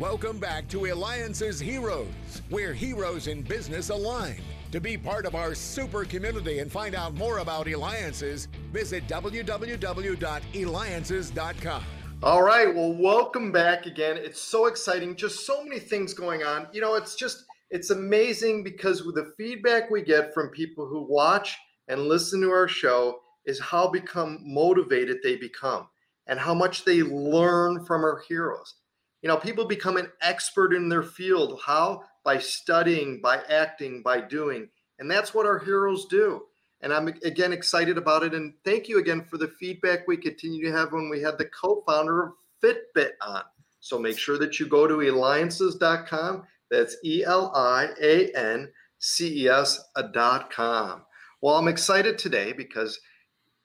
Welcome back to Eliance's Heroes, where heroes in business align. To be part of our super community and find out more about Eliances, visit www.eliances.com. All right, well, welcome back again. It's so exciting, just so many things going on. You know, it's just it's amazing because with the feedback we get from people who watch and listen to our show is how become motivated they become and how much they learn from our heroes. You know, people become an expert in their field. How? By studying, by acting, by doing. And that's what our heroes do. And I'm again excited about it. And thank you again for the feedback we continue to have when we had the co founder of Fitbit on. So make sure that you go to eliances.com. That's E L I A N C E S.com. Well, I'm excited today because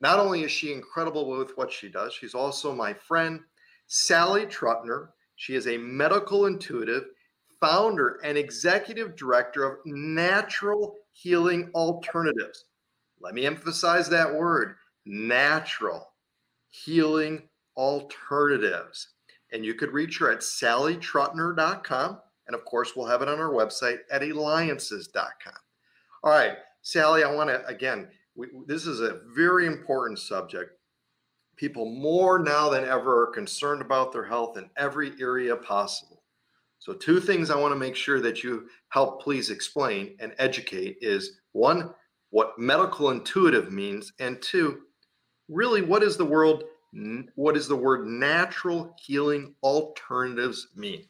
not only is she incredible with what she does, she's also my friend, Sally Trutner. She is a medical intuitive, founder, and executive director of Natural Healing Alternatives. Let me emphasize that word natural healing alternatives. And you could reach her at sallytrutner.com. And of course, we'll have it on our website at eliances.com. All right, Sally, I want to, again, we, this is a very important subject people more now than ever are concerned about their health in every area possible. So, two things I want to make sure that you help please explain and educate is one, what medical intuitive means, and two, really what is the world what does the word natural healing alternatives mean?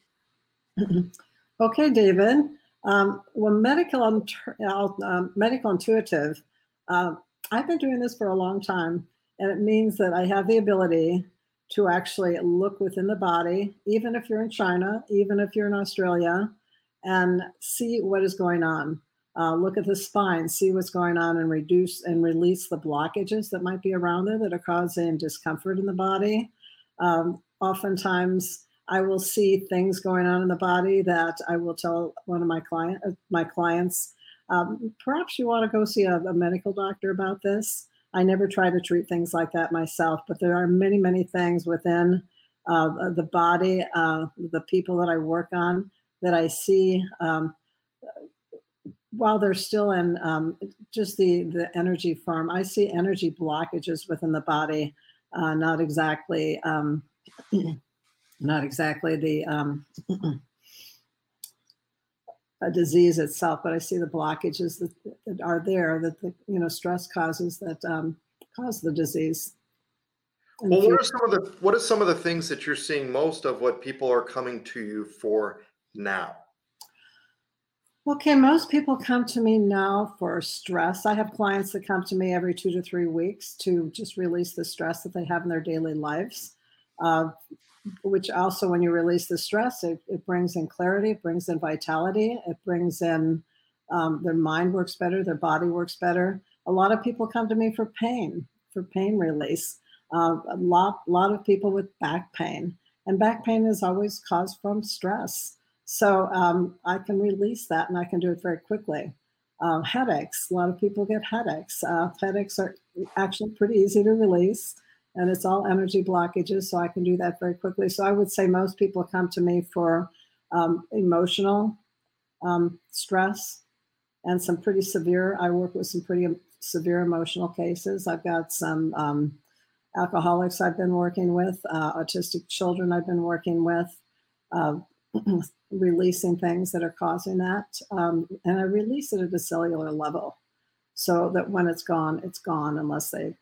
Okay, David. Um, well, medical um, medical intuitive. Uh, I've been doing this for a long time, and it means that I have the ability to actually look within the body, even if you're in China, even if you're in Australia, and see what is going on. Uh, look at the spine, see what's going on, and reduce and release the blockages that might be around there that are causing discomfort in the body. Um, oftentimes, I will see things going on in the body that I will tell one of my client uh, my clients. Um, perhaps you want to go see a, a medical doctor about this. I never try to treat things like that myself, but there are many, many things within uh, the body, uh, the people that I work on, that I see um, while they're still in um, just the the energy form. I see energy blockages within the body, uh, not exactly um, not exactly the um, a disease itself, but I see the blockages that, that are there that the you know stress causes that um, cause the disease. Well, what are some of the what are some of the things that you're seeing most of what people are coming to you for now? Okay, most people come to me now for stress. I have clients that come to me every two to three weeks to just release the stress that they have in their daily lives. Uh, which also, when you release the stress, it, it brings in clarity, it brings in vitality, it brings in um, their mind works better, their body works better. A lot of people come to me for pain, for pain release. Uh, a lot, lot of people with back pain, and back pain is always caused from stress. So um, I can release that, and I can do it very quickly. Um, headaches. A lot of people get headaches. Uh, headaches are actually pretty easy to release and it's all energy blockages. So I can do that very quickly. So I would say most people come to me for um, emotional um, stress and some pretty severe. I work with some pretty severe emotional cases. I've got some um, alcoholics I've been working with, uh, autistic children I've been working with. Uh, releasing things that are causing that. Um, and I release it at a cellular level so that when it's gone, it's gone unless they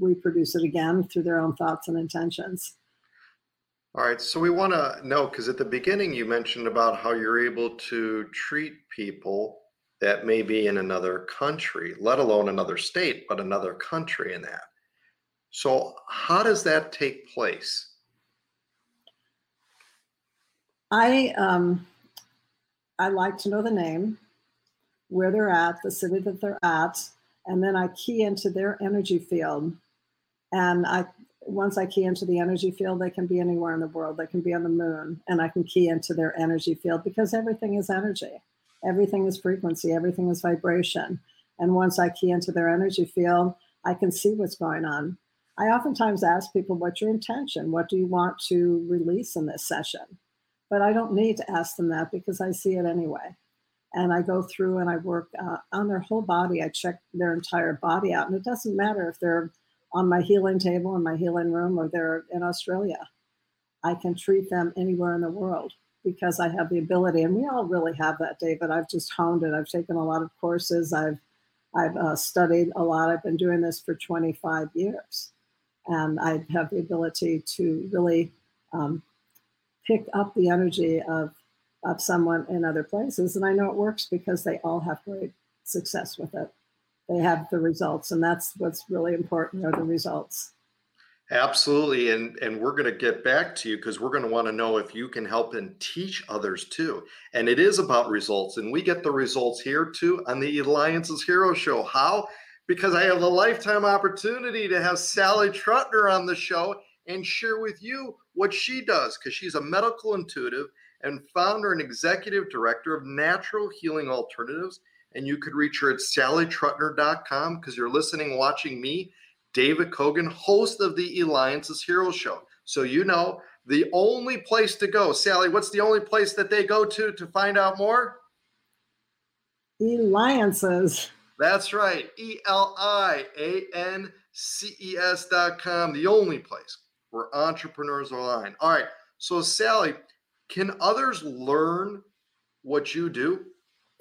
reproduce it again through their own thoughts and intentions. All right. So we want to know because at the beginning you mentioned about how you're able to treat people that may be in another country, let alone another state, but another country in that. So, how does that take place? I um, I like to know the name, where they're at, the city that they're at, and then I key into their energy field and I once I key into the energy field, they can be anywhere in the world. They can be on the moon, and I can key into their energy field because everything is energy. Everything is frequency. Everything is vibration. And once I key into their energy field, I can see what's going on. I oftentimes ask people, "What's your intention? What do you want to release in this session?" but I don't need to ask them that because I see it anyway. And I go through and I work uh, on their whole body. I check their entire body out. And it doesn't matter if they're on my healing table in my healing room or they're in Australia. I can treat them anywhere in the world because I have the ability. And we all really have that, David. I've just honed it. I've taken a lot of courses. I've I've uh, studied a lot. I've been doing this for 25 years. And I have the ability to really um, pick up the energy of, of someone in other places. And I know it works because they all have great success with it. They have the results, and that's what's really important are the results. Absolutely. And and we're going to get back to you because we're going to want to know if you can help and teach others too. And it is about results. And we get the results here too on the Eliances Hero Show. How? Because I have a lifetime opportunity to have Sally Trutner on the show and share with you what she does because she's a medical intuitive and founder and executive director of Natural Healing Alternatives. And you could reach her at sallytrutner.com because you're listening, watching me, David Kogan, host of the Eliances Hero Show. So you know the only place to go. Sally, what's the only place that they go to to find out more? Eliances. That's right. E L I A N C E S dot com, the only place where entrepreneurs align. All right. So, Sally, can others learn what you do?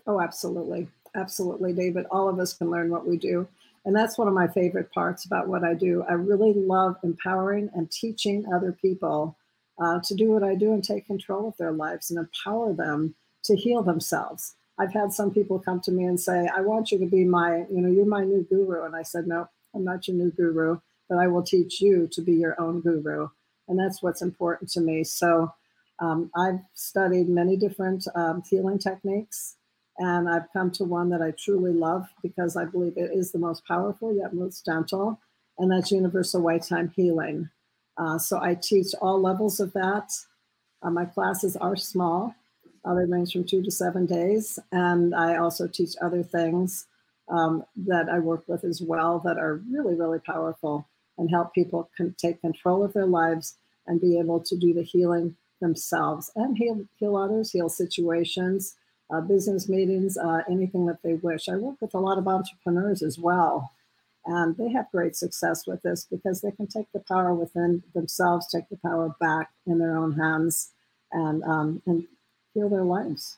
Oh, absolutely. Absolutely, David. All of us can learn what we do. And that's one of my favorite parts about what I do. I really love empowering and teaching other people uh, to do what I do and take control of their lives and empower them to heal themselves. I've had some people come to me and say, I want you to be my, you know, you're my new guru. And I said, no, I'm not your new guru but I will teach you to be your own guru. And that's what's important to me. So um, I've studied many different um, healing techniques, and I've come to one that I truly love because I believe it is the most powerful yet most gentle, and that's universal white time healing. Uh, so I teach all levels of that. Uh, my classes are small, uh, they range from two to seven days, and I also teach other things um, that I work with as well that are really, really powerful and help people can take control of their lives and be able to do the healing themselves and heal, heal others, heal situations, uh, business meetings, uh, anything that they wish. I work with a lot of entrepreneurs as well, and they have great success with this because they can take the power within themselves, take the power back in their own hands, and um, and heal their lives,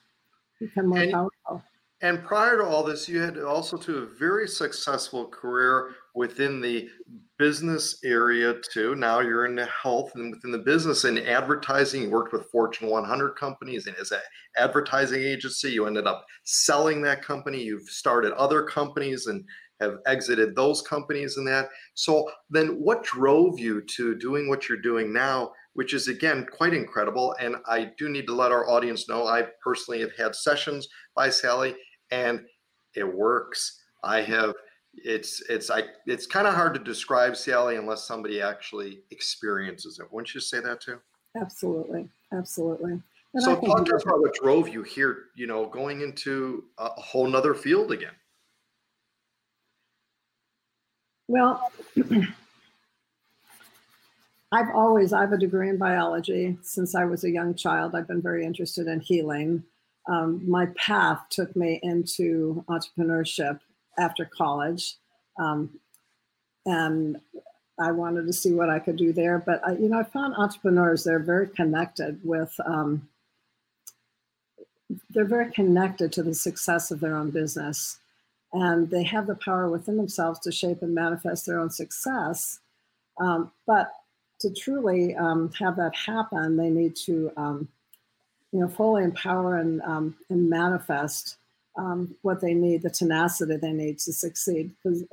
become more and, powerful. And prior to all this, you had also to a very successful career within the business area too. Now you're in the health and within the business and advertising. You worked with Fortune 100 companies, and as an advertising agency, you ended up selling that company. You've started other companies and have exited those companies and that. So then, what drove you to doing what you're doing now? Which is again quite incredible. And I do need to let our audience know I personally have had sessions by Sally, and it works. I have it's it's I it's kind of hard to describe Sally unless somebody actually experiences it. Wouldn't you say that too? Absolutely, absolutely. And so talk to us about what drove you here. You know, going into a whole nother field again. Well, I've always I have a degree in biology since I was a young child. I've been very interested in healing. Um, my path took me into entrepreneurship after college. Um, and I wanted to see what I could do there. But I, you know, I found entrepreneurs they're very connected with. Um, they're very connected to the success of their own business, and they have the power within themselves to shape and manifest their own success. Um, but to truly um, have that happen, they need to, um, you know, fully empower and um, and manifest um, what they need, the tenacity they need to succeed. Because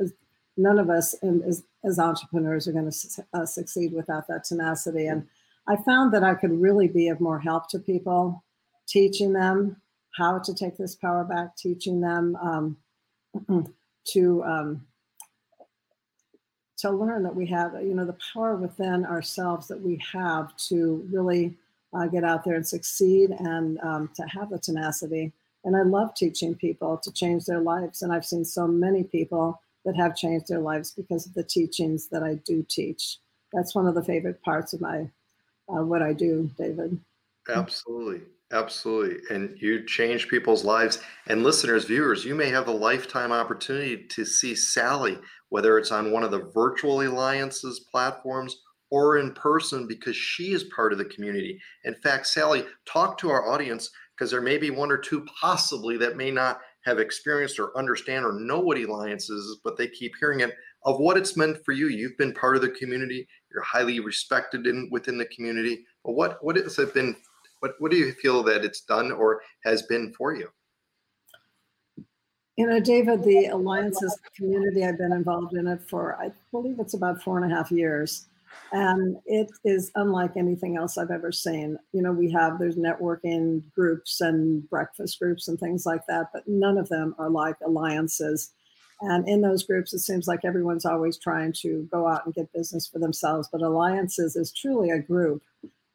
none of us as, as, entrepreneurs are going to uh, succeed without that tenacity. And I found that I could really be of more help to people, teaching them how to take this power back, teaching them um, to um, to learn that we have, you know, the power within ourselves that we have to really uh, get out there and succeed and um, to have the tenacity and I love teaching people to change their lives. And I've seen so many people that have changed their lives because of the teachings that I do teach. That's one of the favorite parts of my uh, what I do, David. Absolutely. Absolutely. And you change people's lives. And listeners, viewers, you may have a lifetime opportunity to see Sally, whether it's on one of the virtual eliances platforms or in person, because she is part of the community. In fact, Sally, talk to our audience because there may be one or two possibly that may not have experienced or understand or know what Eliance is, but they keep hearing it of what it's meant for you. You've been part of the community. You're highly respected in within the community. But what what has it been? What what do you feel that it's done or has been for you? You know, David, the Eliances community, I've been involved in it for, I believe it's about four and a half years. And it is unlike anything else I've ever seen. You know, we have, there's networking groups and breakfast groups and things like that, but none of them are like eliances. And in those groups, it seems like everyone's always trying to go out and get business for themselves. But eliances is truly a group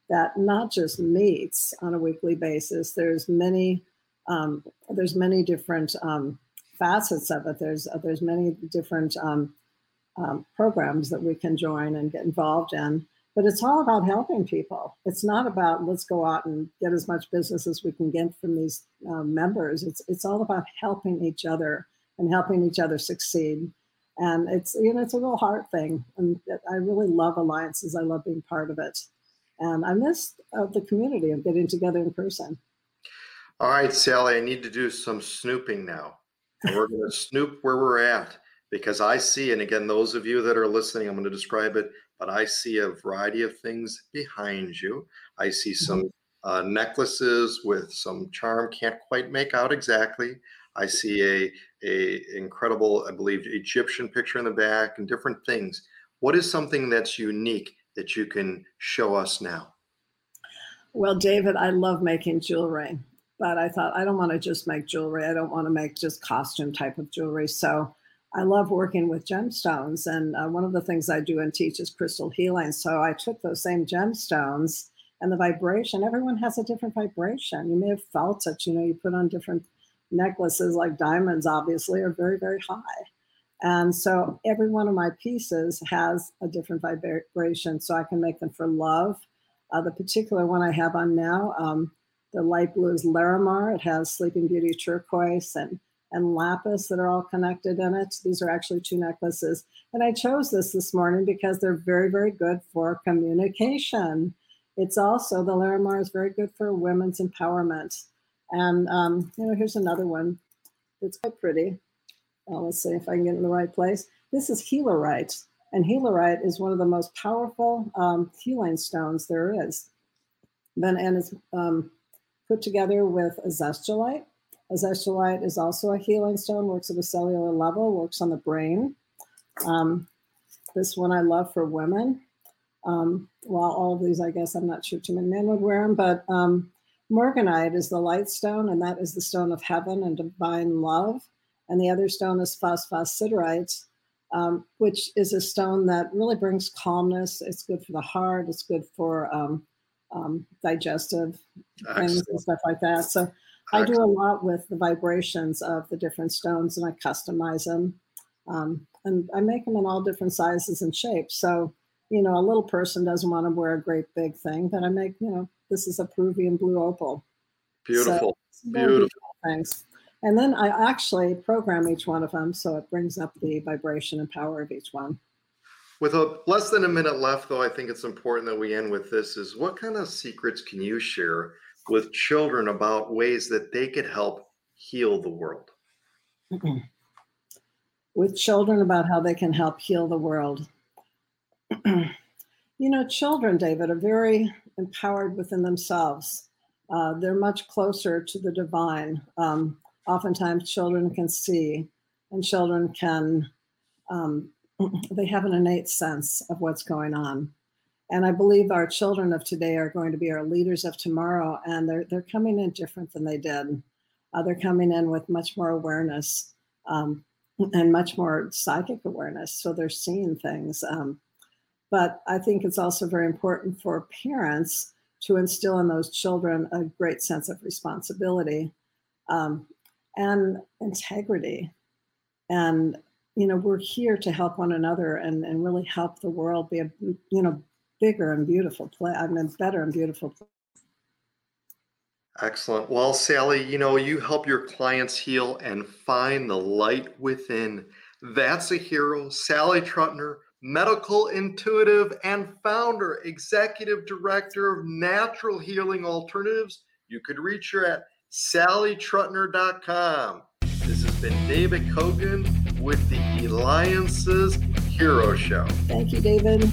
that not just meets on a weekly basis. There's many, um, there's many different um, facets of it. There's uh, there's many different um, um, programs that we can join and get involved in. But it's all about helping people. It's not about let's go out and get as much business as we can get from these um, members. It's it's all about helping each other and helping each other succeed. And it's you know it's a real heart thing. And I really love eliances. I love being part of it. And I miss uh, the community of getting together in person. All right, Sally, I need to do some snooping now. we're going to snoop where we're at because I see, and again, those of you that are listening, I'm going to describe it, but I see a variety of things behind you. I see mm-hmm. some uh, necklaces with some charm, can't quite make out exactly. I see a, a incredible, I believe, Egyptian picture in the back and different things. What is something that's unique that you can show us now? Well, David, I love making jewelry, but I thought I don't want to just make jewelry. I don't want to make just costume type of jewelry. So I love working with gemstones. And uh, one of the things I do and teach is crystal healing. So I took those same gemstones and the vibration, everyone has a different vibration. You may have felt it, you know, you put on different necklaces like diamonds, obviously, are very, very high. And so every one of my pieces has a different vibration. So I can make them for love. Uh, the particular one I have on now, um, the light blue is Larimar. It has Sleeping Beauty turquoise and and lapis that are all connected in it. These are actually two necklaces. And I chose this this morning because they're very, very good for communication. It's also, the Larimar is very good for women's empowerment. And, um, you know, here's another one. It's quite pretty. Well, let's see if I can get in the right place. This is Healerite. And Healerite is one of the most powerful um, healing stones there is. Then, and it's um, put together with azeztulite, Azeztulite is also a healing stone, works at a cellular level, works on the brain. Um, this one I love for women. Um, well, all of these, I guess, I'm not sure too many men would wear them, but um, Morganite is the light stone, and that is the stone of heaven and divine love. And the other stone is phosphosiderite, um, which is a stone that really brings calmness. It's good for the heart. It's good for um, um, digestive Excellent. things and stuff like that. So I do a lot with the vibrations of the different stones and I customize them. Um, and I make them in all different sizes and shapes. So, you know, a little person doesn't want to wear a great big thing, but I make, you know, this is a Peruvian blue opal. Beautiful. So beautiful. Things. And then I actually program each one of them so it brings up the vibration and power of each one. With a less than a minute left, though, I think it's important that we end with this is what kind of secrets can you share with children about ways that they could help heal the world? with children about how they can help heal the world. you know, children, David, are very empowered within themselves. Uh, they're much closer to the divine. Um, oftentimes, children can see, and children can, um, they have an innate sense of what's going on. And I believe our children of today are going to be our leaders of tomorrow, and they're they're coming in different than they did. Uh, they're coming in with much more awareness um, and much more psychic awareness, so they're seeing things. Um, but I think it's also very important for parents to instill in those children a great sense of responsibility um, and integrity. And you know, we're here to help one another and, and really help the world be a you know bigger and beautiful place. I mean, better and beautiful. Excellent. Well, Sally, you know, you help your clients heal and find the light within. That's a hero. Sally Trutner, medical intuitive and founder, executive director of Natural Healing Alternatives. You could reach her at sallytrutner.com. This has been David Kogan with the Eliances Hero Show. Thank you, David.